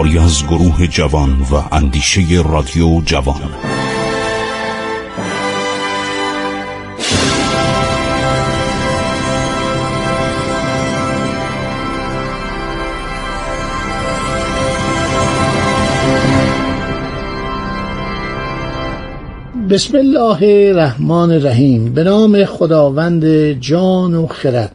کاری از گروه جوان و اندیشه رادیو جوان. بسم الله الرحمن الرحیم. به نام خداوند جان و خرد.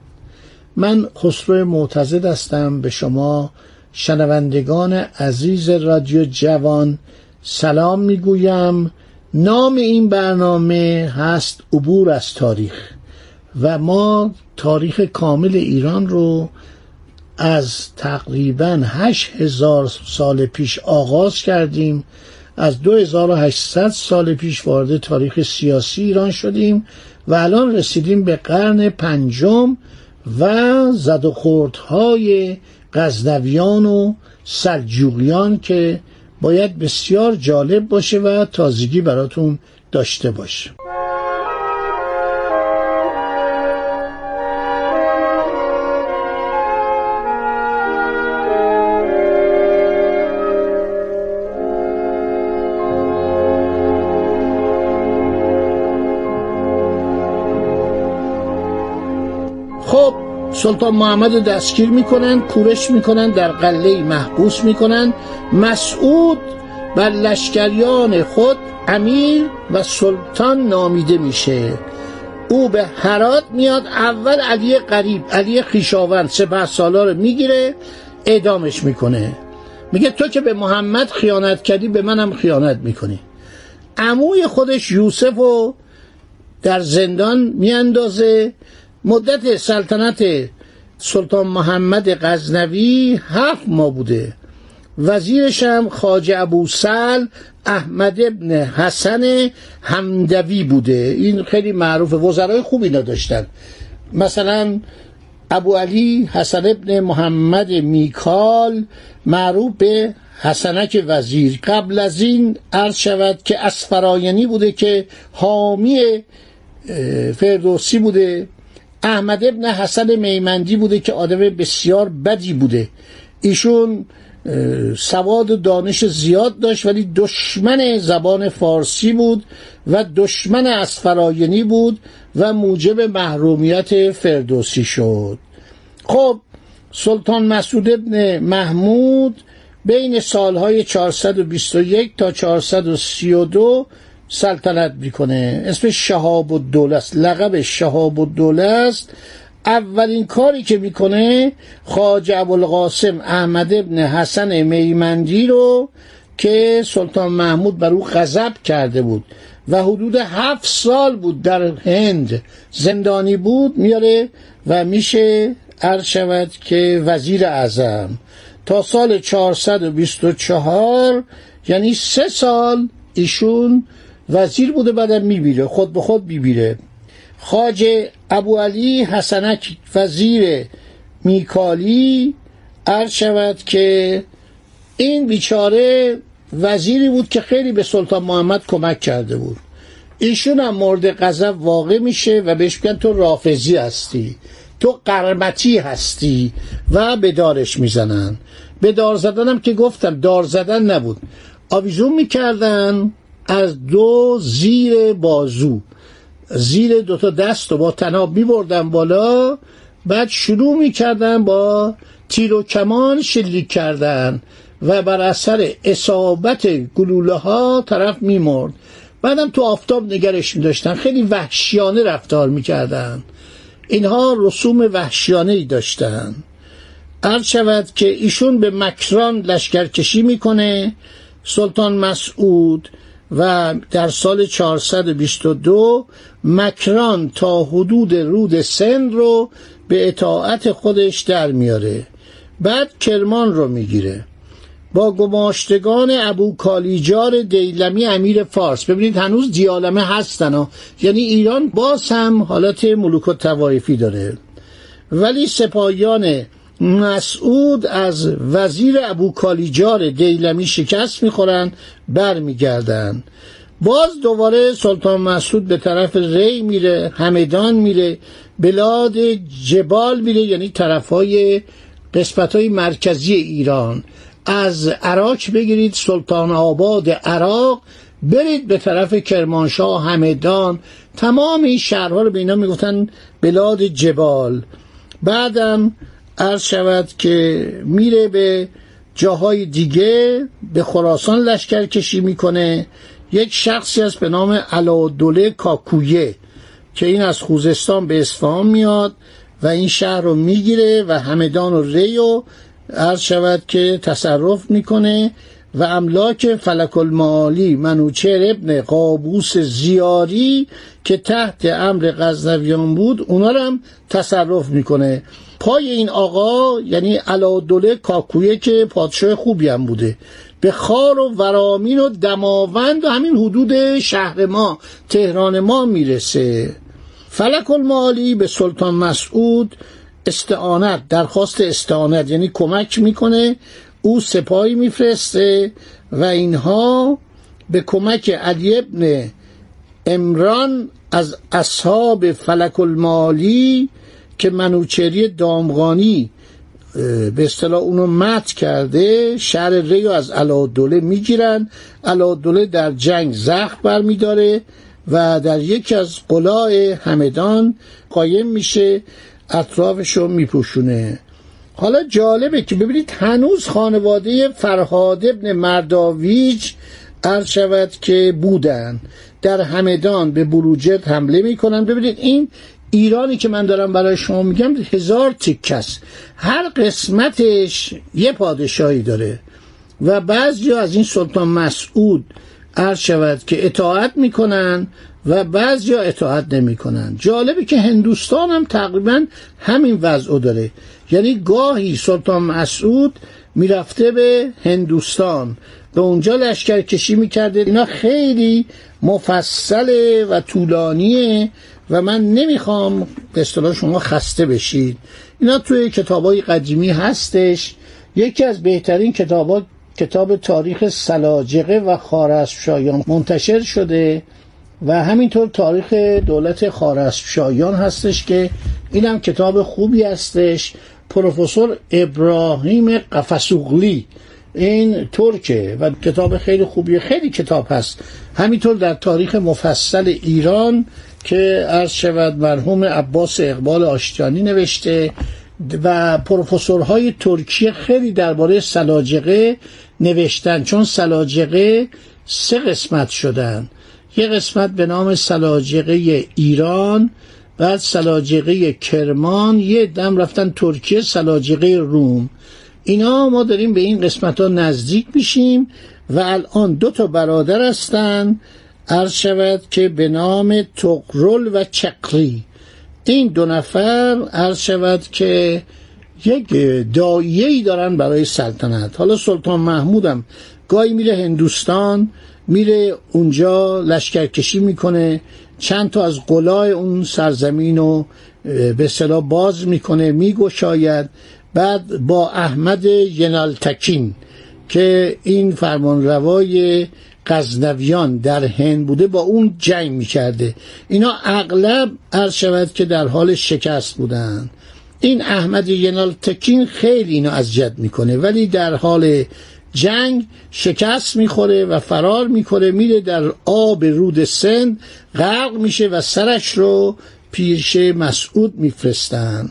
من خسرو معتزد هستم. به شما شنوندگان عزیز رادیو جوان سلام می‌گویم. نام این برنامه هست عبور از تاریخ و ما تاریخ کامل ایران رو از تقریبا هشت هزار سال پیش آغاز کردیم. از 2800 سال پیش وارد تاریخ سیاسی ایران شدیم و الان رسیدیم به قرن پنجم و زد و خوردهای غزنویان و سلجوقیان که باید بسیار جالب باشه و تازگی براتون داشته باشه. خب سلطان محمد دستگیر می‌کنن کورش می‌کنن در قله محبوس می‌کنن. مسعود بر لشکریان خود امیر و سلطان نامیده میشه. او به هرات میاد اول علی قریب علی خیشاوند سپه سالا رو می‌گیره اعدامش می‌کنه. میگه تو که به محمد خیانت کردی به منم خیانت می‌کنی. عموی خودش یوسف رو در زندان میاندازه. مدت سلطنت سلطان محمد غزنوی هفت ماه بوده. وزیرش هم خاجه ابو سل احمد ابن حسن همدوی بوده. این خیلی معروفه وزرای خوبی نداشتن. مثلا ابو علی حسن ابن محمد میکال معروف به حسنک وزیر. قبل از این عرض شود که اسفراینی بوده که حامی فردوسی بوده. احمد ابن حسن میمندی بوده که آدم بسیار بدی بوده. ایشون سواد و دانش زیاد داشت ولی دشمن زبان فارسی بود و دشمن اسفراینی بود و موجب محرومیت فردوسی شد. خب سلطان مسعود ابن محمود بین سالهای 421 تا 432 سلطنت می‌کنه. اسم شهاب الدوله است لقب شهاب الدوله است اولین کاری که می‌کنه خواجه ابوالقاسم احمد ابن حسن میمندی رو که سلطان محمود بر او غضب کرده بود و حدود هفت سال بود در هند زندانی بود میاره و میشه عرض شود که وزیر اعظم. تا سال 424 یعنی سه سال ایشون وزیر بوده بعدم میبیره خود به خود میبیره. خاجه ابو علی حسنک وزیر میکالی عرض شود که این بیچاره وزیری بود که خیلی به سلطان محمد کمک کرده بود. ایشون هم مورد غضب واقع میشه و بهش میگن تو رافضی هستی تو قرمتی هستی و به دارش می‌زنن. به دار زدنم که گفتم دار زدن نبود. آویزون می‌کردن از دو زیر بازو. زیر دوتا دست و با تناب می بردن بالا بعد شروع می کردن با تیر و کمان شلیک کردن و بر اثر اصابت گلوله ها طرف می مرد بعدم تو آفتاب نگرش می داشتن خیلی وحشیانه رفتار می کردن اینها رسوم وحشیانه ای داشتن. عرض شود که ایشون به مکران لشکرکشی می‌کنه. سلطان مسعود و در سال 422 مکران تا حدود رود سند رو به اطاعت خودش در میاره. بعد کرمان رو می‌گیره. با گماشتگان ابو کالیجار دیلمی امیر فارس. ببینید هنوز دیالمه هستن ها. یعنی ایران باز هم حالت ملوک و توایفی داره. ولی سپاهیان مسعود از وزیر ابو کالیجار دیلمی شکست می‌خورن برمیگردن باز دوباره سلطان مسعود به طرف ری میره همدان میره بلاد جبال میره یعنی طرف های قسمت های مرکزی ایران. از عراق بگیرید سلطان آباد عراق. برید به طرف کرمانشاه همدان. تمام این شهرها رو به اینا می‌گفتن بلاد جبال. بعدم عرض شود که میره به جاهای دیگه به خراسان لشکر کشی می‌کنه. یک شخصی است به نام علادوله کاکویه که این از خوزستان به اصفهان میاد و این شهر رو می‌گیره و همدان و ری و عرض شود که تصرف می‌کنه. و املاک فلک المعالی منوچهر ابن قابوس زیاری که تحت امر غزنویان بود اونا رو هم تصرف می‌کنه. پای این آقا یعنی علادوله کاکویه که پادشاه خوبی هم بوده. به خار و ورامین و دماوند و همین حدود شهر ما تهران ما می‌رسه. فلک المعالی به سلطان مسعود استعانت درخواست استعانت یعنی کمک می‌کنه او سپاهی میفرسته و اینها به کمک علی ابن امران از اصحاب فلک المالی که منوچری دامغانی به اصطلاح اونو مت کرده شهر ریو از علادوله می‌گیرن. علادوله در جنگ زخم برمیداره و در یکی از قلاع همدان قایم میشه اطرافشو میپوشونه. حالا جالبه که ببینید هنوز خانواده فرهاد ابن مرداویج عرض شود که بودن. در همدان به بروجرد حمله می‌کنن. ببینید این ایرانی که من دارم برای شما میگم هزار تکس هر قسمتش یه پادشاهی داره و بعضی از این سلطان مسعود عرض شود که اطاعت می‌کنن و بعضی اطاعت نمی‌کنن. جالبه که هندوستان هم تقریبا همین وضع داره. یعنی گاهی سلطان مسعود می‌رفته به هندوستان به اونجا لشکر کشی می‌کرده. اینا خیلی مفصله و طولانیه و من نمی‌خوام به اصطلاح شما خسته بشید. اینا توی کتاب های قدیمی هستش. یکی از بهترین کتاب کتاب تاریخ سلاجقه و خارزمشاهیان منتشر شده و همینطور تاریخ دولت خارزمشاهیان هستش که اینم کتاب خوبی هستش. پروفسور ابراهیم قفسوغلی. این ترکه و کتاب خیلی خوبیه. خیلی کتاب هست. همینطور در تاریخ مفصل ایران که عرض شود مرحوم عباس اقبال آشتیانی نوشته و پروفسورهای ترکیه خیلی درباره سلاجقه نوشتن. چون سلاجقه سه قسمت شدن. یه قسمت به نام سلاجقه ایران بعد سلاجقه کرمان یه دم رفتن ترکیه سلاجقه روم. اینا ما داریم به این قسمت ها نزدیک میشیم و الان دو تا برادر هستن. عرض شود که به نام تقرل و چقری. این دو نفر عرض شود که یک دایهی دارن برای سلطنت. حالا سلطان محمودم گاهی میره هندوستان میره اونجا لشکرکشی می‌کنه. چند تا از قلای اون سرزمین رو به صلاح باز می‌کنه میگشاید. بعد با احمد ینالتکین که این فرمانروای غزنویان در هند بوده با اون جنگ می‌کرده. اینا اغلب عرض شود که در حال شکست بودن. این احمد ینالتکین خیلی اینو اذیت می‌کنه ولی در حال جنگ شکست می‌خوره و فرار می‌کنه میره در آب رود سند غرق میشه و سرش رو پیرشه مسعود میفرستن.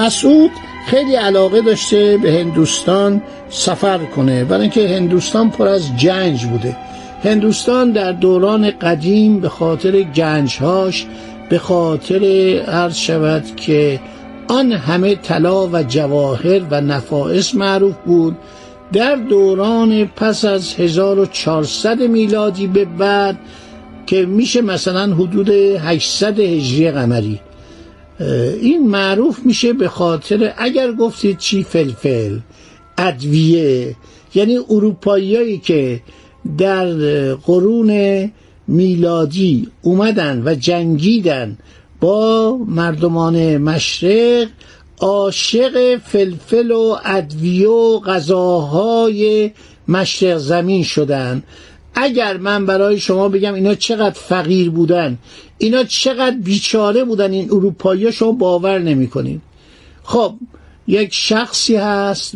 مسعود خیلی علاقه داشته به هندوستان سفر کنه برای اینکه هندوستان پر از جنج بوده. هندوستان در دوران قدیم به خاطر گنجهاش به خاطر عرض شود که آن همه طلا و جواهر و نفائس معروف بود. در دوران پس از 1400 میلادی به بعد که میشه مثلا حدود 800 هجری قمری. این معروف میشه به خاطر اگر گفتید چی فلفل ادویه یعنی اروپاییایی که در قرون میلادی اومدن و جنگیدن با مردمان مشرق عاشق فلفل و ادویه و غذاهای مشرق زمین شدن. اگر من برای شما بگم اینا چقدر فقیر بودن اینا چقدر بیچاره بودن این اروپایی شما باور نمی‌کنین. خب یک شخصی هست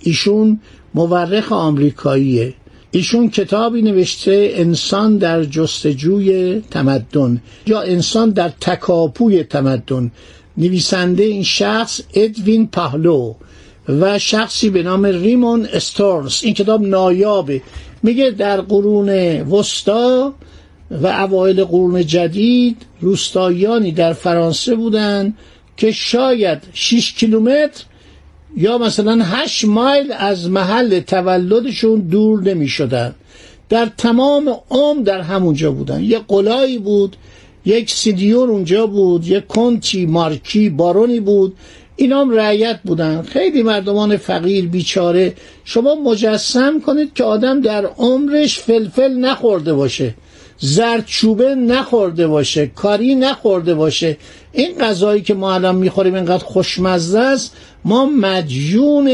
ایشون مورخ آمریکاییه. ایشون کتابی نوشته انسان در جستجوی تمدن یا انسان در تکاپوی تمدن. نویسنده این شخص ادوین پهلو و شخصی به نام ریمون استورنس. این کتاب نایابه. میگه در قرون وسطا و اوایل قرون جدید روستاییانی در فرانسه بودند که شاید 6 کیلومتر یا مثلا 8 مایل از محل تولدشون دور نمی شدن در تمام عمر در همونجا بودن. یه قلایی بود یک سیدیور اونجا بود یک کنتی مارکی بارونی بود اینام رعیت بودن. خیلی مردمان فقیر بیچاره. شما مجسم کنید که آدم در عمرش فلفل نخورده باشه. زردچوبه نخورده باشه. کاری نخورده باشه. این غذایی که ما الان می‌خوریم اینقدر خوشمزه است. ما مدیون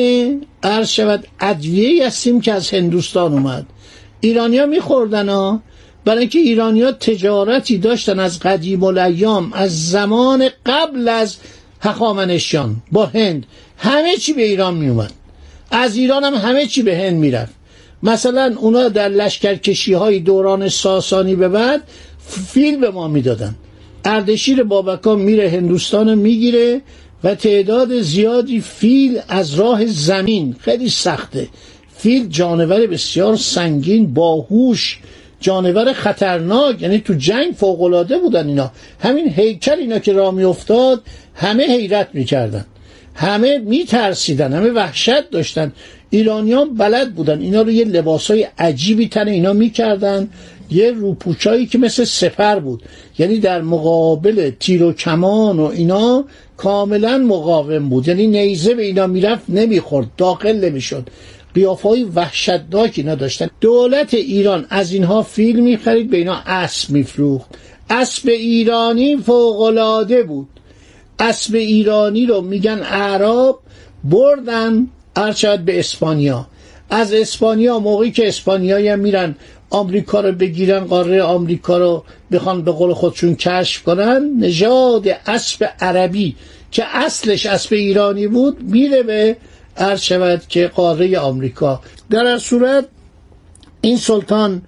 عرض شود ادویه هستیم که از هندوستان اومد. ایرانیا میخوردن ها. برای اینکه ایرانیا تجارتی داشتن از قدیم الایام از زمان قبل از هخامنشیان با هند همه چی به ایران میومد از ایران هم همه چی به هند می‌رفت. مثلا اونا در لشکرکشی های دوران ساسانی به بعد فیل به ما می‌دادن. اردشیر بابکان میره هندوستان می‌گیره و تعداد زیادی فیل از راه زمین خیلی سخته. فیل جانور بسیار سنگین باهوش جانور خطرناک یعنی تو جنگ فوقالعاده بودن اینا. همین هیکل اینا که راه میافتاد همه حیرت می‌کردن. همه میترسیدن همه وحشت داشتن. ایرانیان بلد بودن. اینا رو یه لباسای عجیبی تن اینا می‌کردن. یه روپوچایی که مثل سپر بود. یعنی در مقابل تیر و کمان و اینا کاملا مقاوم بود. یعنی نیزه به اینا می‌رفت نمی‌خورد داخل نمی‌شد. قیافهای وحشتناک اینا داشتن. دولت ایران از اینها فیل می‌خرید به اینا اسب میفروخت. اسب ایرانی فوقالعاده بود. اسب ایرانی رو میگن اعراب بردن ارشد به اسپانیا. از اسپانیا موقعی که اسپانیایی هم میرن آمریکا رو بگیرن قاره آمریکا رو بخوان به قول خودشون کشف کنن نژاد اسب عربی که اصلش اسب ایرانی بود میره به عرض که قاره آمریکا. در صورت این سلطان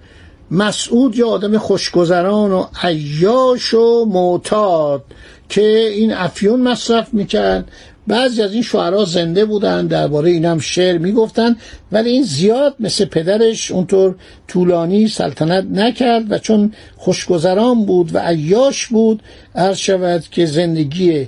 مسعود یا آدم خوشگذران و عیاش و معتاد که این افیون مصرف می‌کرد. بعضی از این شعرها زنده بودن درباره این هم شعر می‌گفتن ولی این زیاد مثل پدرش اونطور طولانی سلطنت نکرد و چون خوشگذران بود و عیاش بود عرض شود که زندگی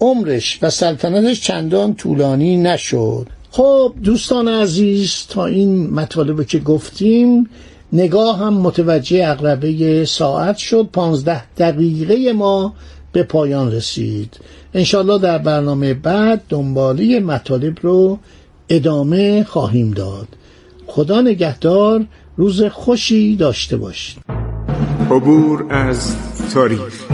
عمرش و سلطنتش چندان طولانی نشد. خب دوستان عزیز تا این مطالب که گفتیم نگاه هم متوجه اقربه ساعت شد. پانزده دقیقه ما به پایان رسید. انشالله در برنامه بعد دنباله مطالب رو ادامه خواهیم داد. خدا نگهدار روز خوشی داشته باشید. عبور از تاریخ.